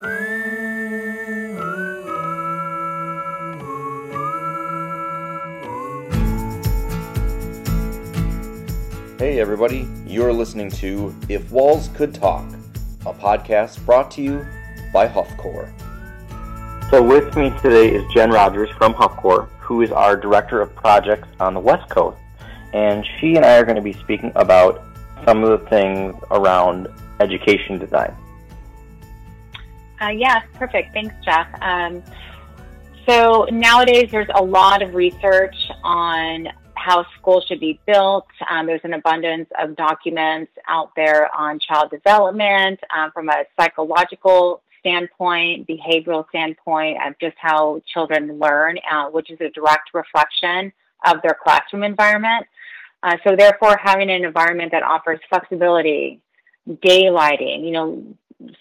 Hey, everybody, you're listening to If Walls Could Talk, a podcast brought to you by Hufcor. So, with me today is Jen Rogers from Hufcor, who is our Director of Projects on the West Coast. And she and I are going to be speaking about some of the things around education design. Uh, yeah, perfect. Thanks, Jeff. Um, so nowadays, there's a lot of research on how schools should be built. Um, there's an abundance of documents out there on child development um, from a psychological standpoint, behavioral standpoint of just how children learn, uh, which is a direct reflection of their classroom environment. Uh, so therefore, having an environment that offers flexibility, daylighting, you know,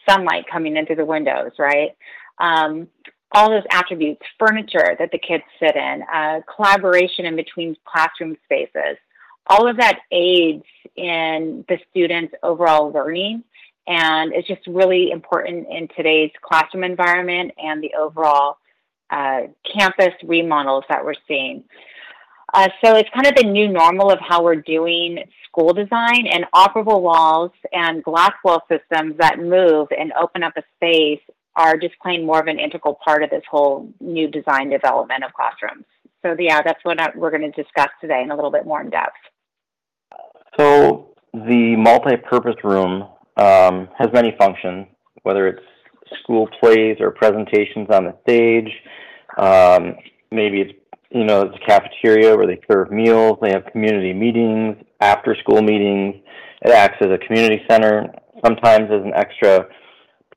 sunlight coming in through the windows, right? Um, all those attributes, furniture that the kids sit in, uh, collaboration in between classroom spaces, all of that aids in the students' overall learning. And it's just really important in today's classroom environment and the overall uh, campus remodels that we're seeing. Uh, so it's kind of the new normal of how we're doing school design and operable walls and glass wall systems that move and open up a space are just playing more of an integral part of this whole new design development of classrooms. So yeah, that's what we're going to discuss today in a little bit more in depth. So the multi-purpose room um, has many functions, whether it's school plays or presentations on the stage. Um, maybe it's you know it's a cafeteria where they serve meals. They have community meetings, after school meetings. It acts as a community center, sometimes as an extra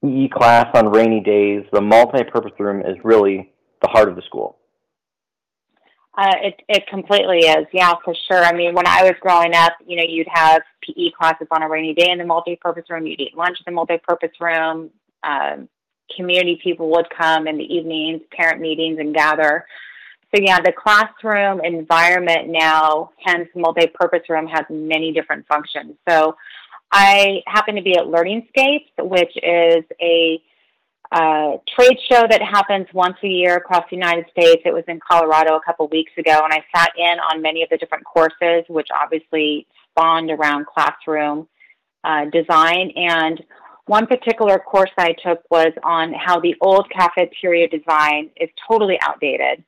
PE class on rainy days. The multi-purpose room is really the heart of the school. Uh, it it completely is, yeah, for sure. I mean, when I was growing up, you know, you'd have PE classes on a rainy day in the multi-purpose room. You'd eat lunch in the multi-purpose room. Um, community people would come in the evenings, parent meetings, and gather. So yeah, the classroom environment now, hence multi-purpose room, has many different functions. So I happen to be at Learningscapes, which is a uh, trade show that happens once a year across the United States. It was in Colorado a couple weeks ago, and I sat in on many of the different courses, which obviously spawned around classroom uh, design. And one particular course I took was on how the old cafeteria design is totally outdated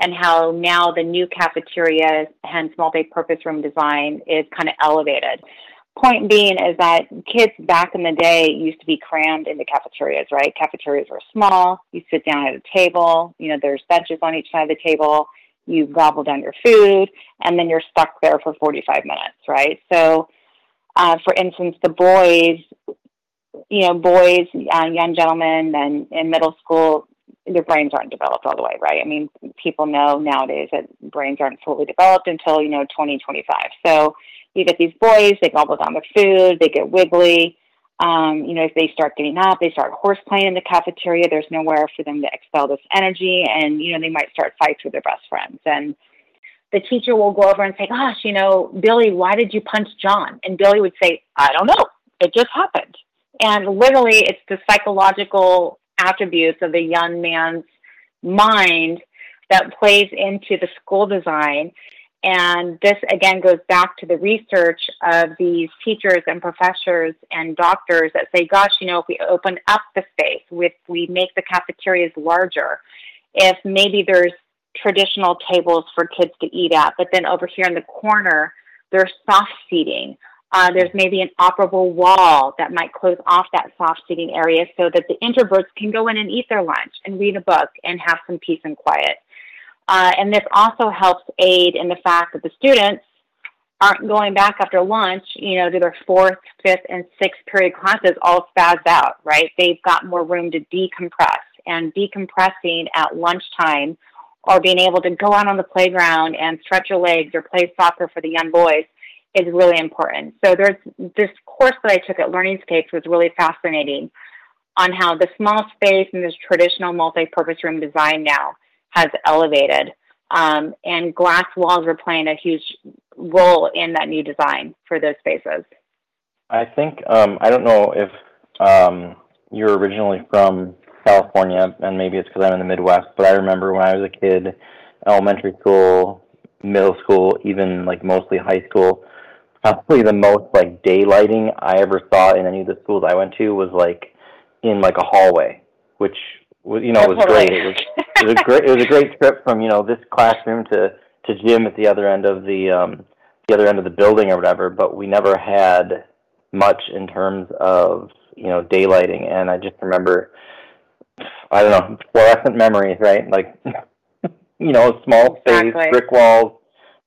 and how now the new cafeteria, hence multi-purpose room design, is kind of elevated. Point being is that kids back in the day used to be crammed into cafeterias, right? Cafeterias were small. You sit down at a table. You know, there's benches on each side of the table. You gobble down your food, and then you're stuck there for 45 minutes, right? So, uh, for instance, the boys, you know, boys, uh, young gentlemen, and in middle school, their brains aren't developed all the way, right? I mean, people know nowadays that brains aren't fully developed until, you know, 20, 25. So you get these boys, they gobble down their food, they get wiggly. Um, you know, if they start getting up, they start horse playing in the cafeteria, there's nowhere for them to expel this energy. And, you know, they might start fights with their best friends. And the teacher will go over and say, Gosh, you know, Billy, why did you punch John? And Billy would say, I don't know. It just happened. And literally, it's the psychological attributes of the young man's mind that plays into the school design. And this again goes back to the research of these teachers and professors and doctors that say, gosh, you know, if we open up the space, if we make the cafeterias larger, if maybe there's traditional tables for kids to eat at, but then over here in the corner, there's soft seating uh, there's maybe an operable wall that might close off that soft seating area so that the introverts can go in and eat their lunch and read a book and have some peace and quiet. Uh, and this also helps aid in the fact that the students aren't going back after lunch, you know, to their fourth, fifth, and sixth period classes all spazzed out, right? They've got more room to decompress. And decompressing at lunchtime or being able to go out on the playground and stretch your legs or play soccer for the young boys is really important. So there's this course that I took at Learning Learningscapes was really fascinating on how the small space and this traditional multi-purpose room design now has elevated. Um, and glass walls are playing a huge role in that new design for those spaces. I think um, I don't know if um, you're originally from California, and maybe it's because I'm in the Midwest, but I remember when I was a kid, elementary school, middle school, even like mostly high school, probably the most like daylighting I ever saw in any of the schools I went to was like in like a hallway, which was you know was great. It was it was a great it was a great trip from you know this classroom to to gym at the other end of the um the other end of the building or whatever. But we never had much in terms of you know daylighting, and I just remember I don't know fluorescent memories, right? Like you know small space, Exactly. brick walls,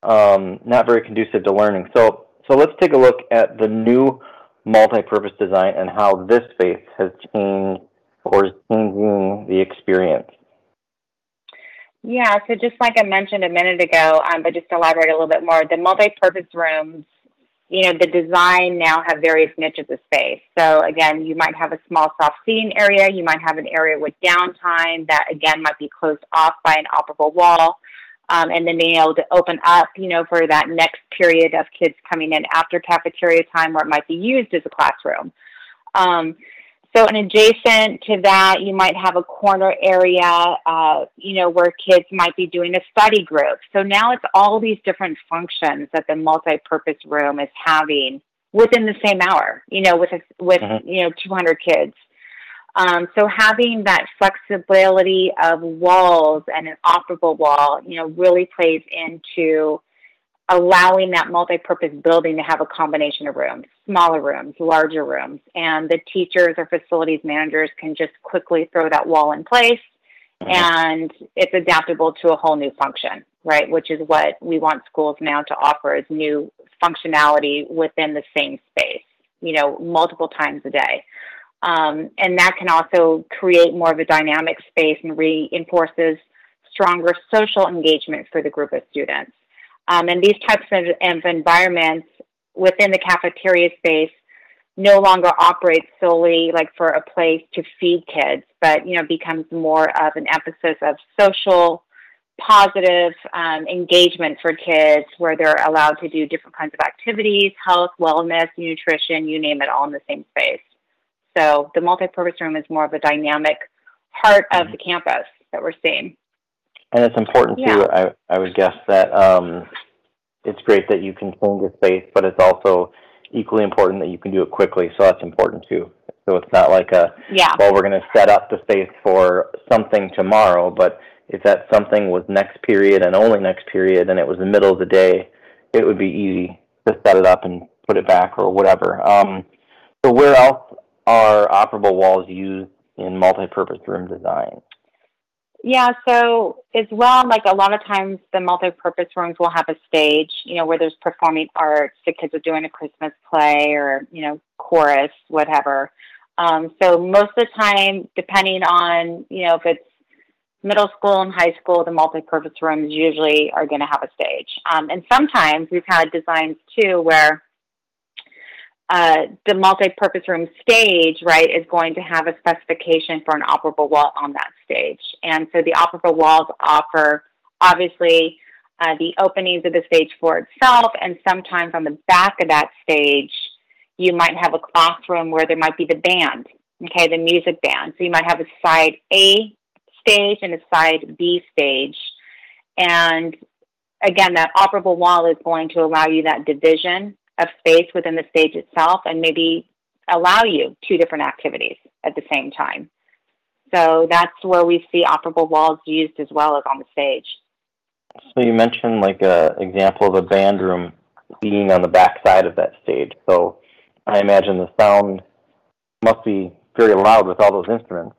um, not very conducive to learning. So so let's take a look at the new multi-purpose design and how this space has changed or is changing the experience. Yeah, so just like I mentioned a minute ago, um, but just to elaborate a little bit more, the multi-purpose rooms, you know, the design now have various niches of space. So again, you might have a small soft seating area. You might have an area with downtime that again might be closed off by an operable wall. Um, and then being able to open up, you know, for that next period of kids coming in after cafeteria time where it might be used as a classroom. Um, so, and adjacent to that, you might have a corner area, uh, you know, where kids might be doing a study group. So now it's all these different functions that the multi-purpose room is having within the same hour. You know, with a, with Mhm. you know 200 kids. Um, so having that flexibility of walls and an operable wall, you know, really plays into allowing that multi-purpose building to have a combination of rooms, smaller rooms, larger rooms, and the teachers or facilities managers can just quickly throw that wall in place and it's adaptable to a whole new function, right? Which is what we want schools now to offer is new functionality within the same space, you know, multiple times a day. Um, and that can also create more of a dynamic space and reinforces stronger social engagement for the group of students. Um, and these types of, of environments within the cafeteria space no longer operate solely like for a place to feed kids, but you know becomes more of an emphasis of social, positive um, engagement for kids, where they're allowed to do different kinds of activities, health, wellness, nutrition, you name it, all in the same space. So the multipurpose room is more of a dynamic part of the campus that we're seeing. And it's important Yeah. too. I I would guess that um, it's great that you can change your space, but it's also equally important that you can do it quickly. So that's important too. So it's not like a Yeah. well, we're going to set up the space for something tomorrow, but if that something was next period and only next period, and it was the middle of the day, it would be easy to set it up and put it back or whatever. Um, so where else are operable walls used in multi-purpose room design? Yeah, so as well, like a lot of times the multi-purpose rooms will have a stage, you know, where there's performing arts, the kids are doing a Christmas play or, you know, chorus, whatever. Um, so most of the time, depending on, you know, if it's middle school and high school, the multi-purpose rooms usually are going to have a stage. Um, and sometimes we've had designs too where uh, the multi-purpose room stage, right, is going to have a specification for an operable wall on that stage. And so the operable walls offer, obviously, uh, the openings of the stage for itself, and sometimes on the back of that stage, you might have a classroom where there might be the band, okay, the music band. So you might have a side A stage and a side B stage. And again, that operable wall is going to allow you that division of space within the stage itself and maybe allow you two different activities at the same time. So that's where we see operable walls used as well as on the stage. So you mentioned like a example of a band room being on the back side of that stage. So I imagine the sound must be very loud with all those instruments.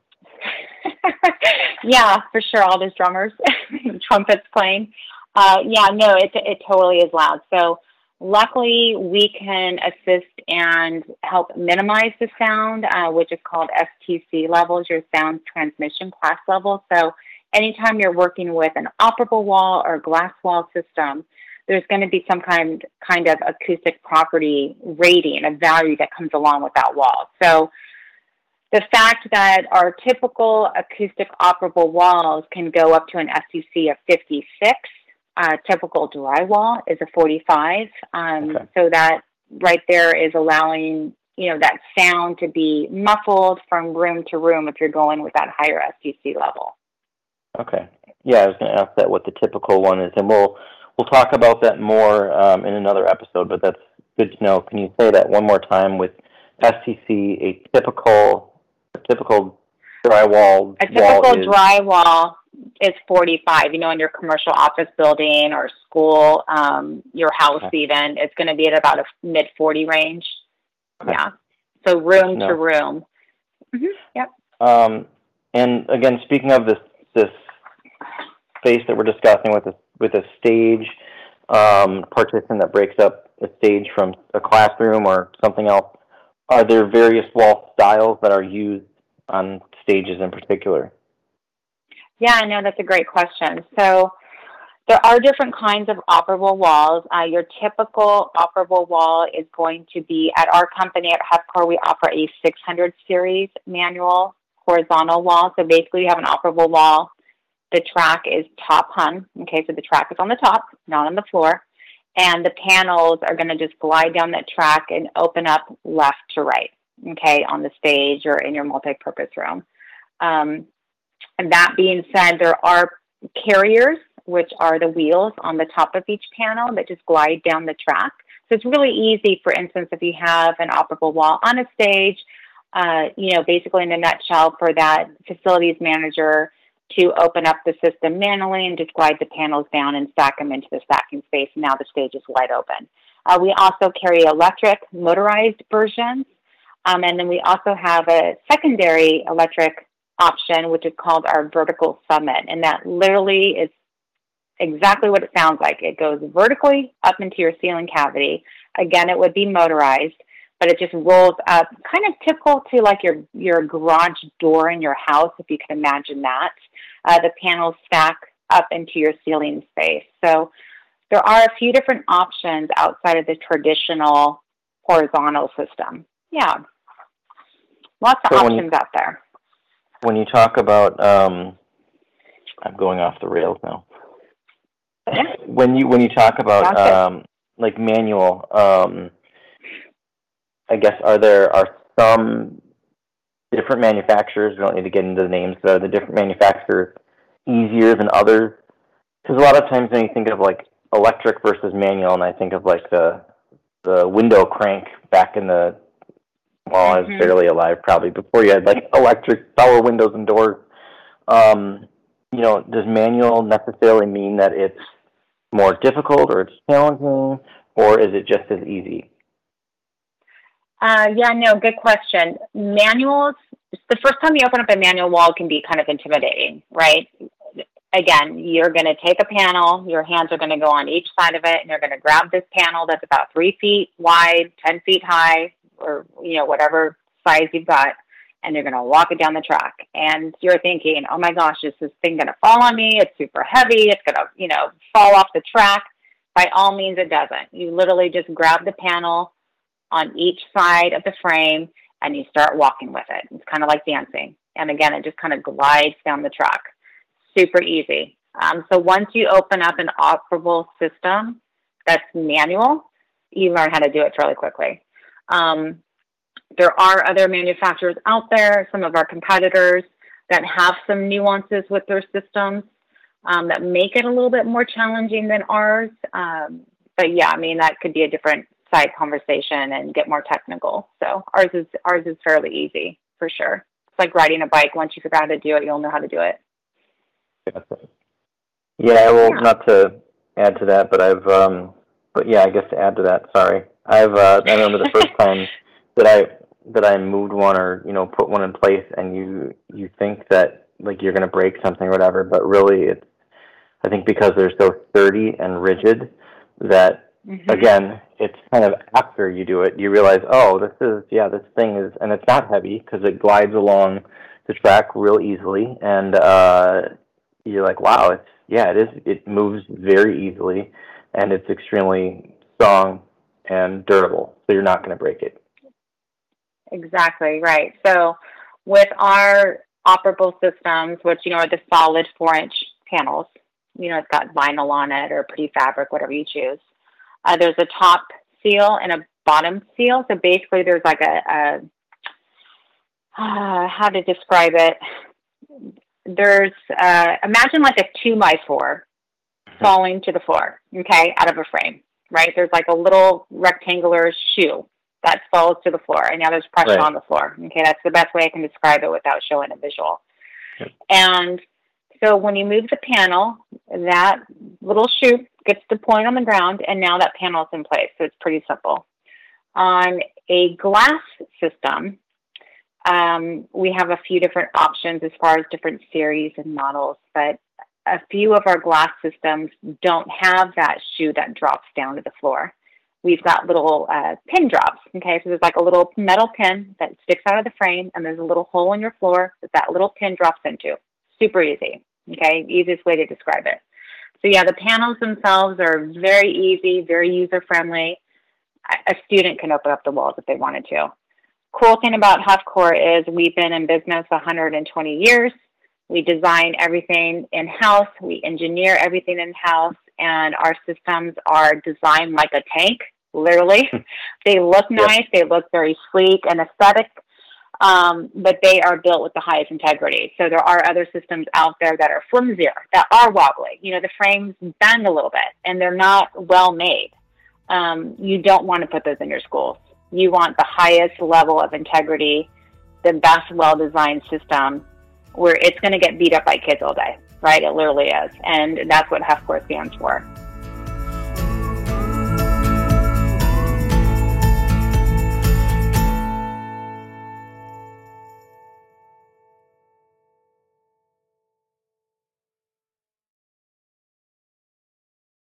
yeah, for sure. All those drummers, trumpets playing. Uh, yeah, no, it it totally is loud. So luckily, we can assist and help minimize the sound, uh, which is called STC levels, your sound transmission class level. So anytime you're working with an operable wall or glass wall system, there's going to be some kind kind of acoustic property rating, a value that comes along with that wall. So the fact that our typical acoustic operable walls can go up to an STC of 56, uh, typical drywall is a 45. Um, Okay. So that right there is allowing you know, that sound to be muffled from room to room if you're going with that higher STC level. Okay. Yeah, I was going to ask that what the typical one is, and we'll we'll talk about that more um, in another episode. But that's good to know. Can you say that one more time with STC? A typical a typical drywall a typical is... drywall is 45. You know, in your commercial office building or school, um, your house okay. even, it's going to be at about a mid 40 range. Okay. Yeah. So room no. to room. Mm-hmm. Yep. Um, and again, speaking of this this space that we're discussing with a with a stage um, partition that breaks up a stage from a classroom or something else, are there various wall styles that are used on stages in particular? Yeah, I know that's a great question. So there are different kinds of operable walls. Uh, your typical operable wall is going to be at our company at Hufcor, we offer a 600 series manual horizontal wall. So basically, you have an operable wall. The track is top hung. Okay, so the track is on the top, not on the floor. And the panels are going to just glide down that track and open up left to right, okay, on the stage or in your multi purpose room. Um, and that being said, there are carriers which are the wheels on the top of each panel that just glide down the track. So it's really easy, for instance, if you have an operable wall on a stage, uh, you know, basically in a nutshell, for that facilities manager to open up the system manually and just glide the panels down and stack them into the stacking space. Now the stage is wide open. Uh, we also carry electric motorized versions. Um, and then we also have a secondary electric option, which is called our vertical summit. And that literally is exactly what it sounds like. It goes vertically up into your ceiling cavity. Again, it would be motorized, but it just rolls up, kind of typical to like your your garage door in your house, if you can imagine that. Uh, the panels stack up into your ceiling space. So there are a few different options outside of the traditional horizontal system. Yeah, lots of so options you, out there. When you talk about, um, I'm going off the rails now when you when you talk about um, like manual, um, I guess are there are some different manufacturers? We don't need to get into the names, but are the different manufacturers easier than others? Because a lot of times when you think of like electric versus manual, and I think of like the the window crank back in the well, mm-hmm. I was mm-hmm. barely alive, probably before you had like electric power windows and doors. Um, you know, does manual necessarily mean that it's more difficult or it's challenging, or is it just as easy? Uh, yeah, no, good question. Manuals, the first time you open up a manual wall can be kind of intimidating, right? Again, you're going to take a panel, your hands are going to go on each side of it, and you're going to grab this panel that's about three feet wide, 10 feet high, or, you know, whatever size you've got, and you're going to walk it down the track. And you're thinking, oh my gosh, is this thing going to fall on me? It's super heavy. It's going to, you know, fall off the track. By all means, it doesn't. You literally just grab the panel on each side of the frame and you start walking with it. It's kind of like dancing. And again, it just kind of glides down the track. Super easy. Um, so once you open up an operable system that's manual, you learn how to do it fairly quickly. Um, there are other manufacturers out there, some of our competitors, that have some nuances with their systems um, that make it a little bit more challenging than ours. Um, but yeah, I mean that could be a different side conversation and get more technical. So ours is ours is fairly easy for sure. It's like riding a bike. Once you figure out how to do it, you'll know how to do it. Yeah, well, yeah. not to add to that, but I've, um, but yeah, I guess to add to that, sorry, I've, uh, I remember the first time that I that I moved one or you know put one in place, and you you think that like you're gonna break something or whatever, but really it's I think because they're so sturdy and rigid that mm-hmm. again it's kind of after you do it you realize oh this is yeah this thing is and it's not heavy because it glides along the track real easily and uh you're like wow it's yeah it is it moves very easily and it's extremely strong and durable so you're not going to break it Exactly, right. So with our operable systems, which, you know, are the solid four inch panels, you know, it's got vinyl on it or pretty fabric, whatever you choose. Uh, there's a top seal and a bottom seal. So basically, there's like a, a uh, how to describe it. There's uh, imagine like a two by four. Falling to the floor, okay, out of a frame, right? There's like a little rectangular shoe that falls to the floor, and now there's pressure right. on the floor. Okay, that's the best way I can describe it without showing a visual. And so when you move the panel, that little shoe gets deployed on the ground, and now that panel is in place. So it's pretty simple. On a glass system, um, we have a few different options as far as different series and models, but a few of our glass systems don't have that shoe that drops down to the floor. We've got little uh, pin drops. Okay, so there's like a little metal pin that sticks out of the frame, and there's a little hole in your floor that that little pin drops into. Super easy. Okay, easiest way to describe it. So yeah, the panels themselves are very easy, very user friendly. A student can open up the walls if they wanted to. Cool thing about Hufcor is we've been in business 120 years. We design everything in house. We engineer everything in house, and our systems are designed like a tank. Literally, they look nice. They look very sleek and aesthetic um, but they are built with the highest integrity. So there are other systems out there that are flimsier, that are wobbly. You know, the frames bend a little bit and they're not well made. Um, you don't want to put those in your schools. You want the highest level of integrity, the best well designed system where it's going to get beat up by kids all day, right? It literally is. And that's what Hufcor stands for.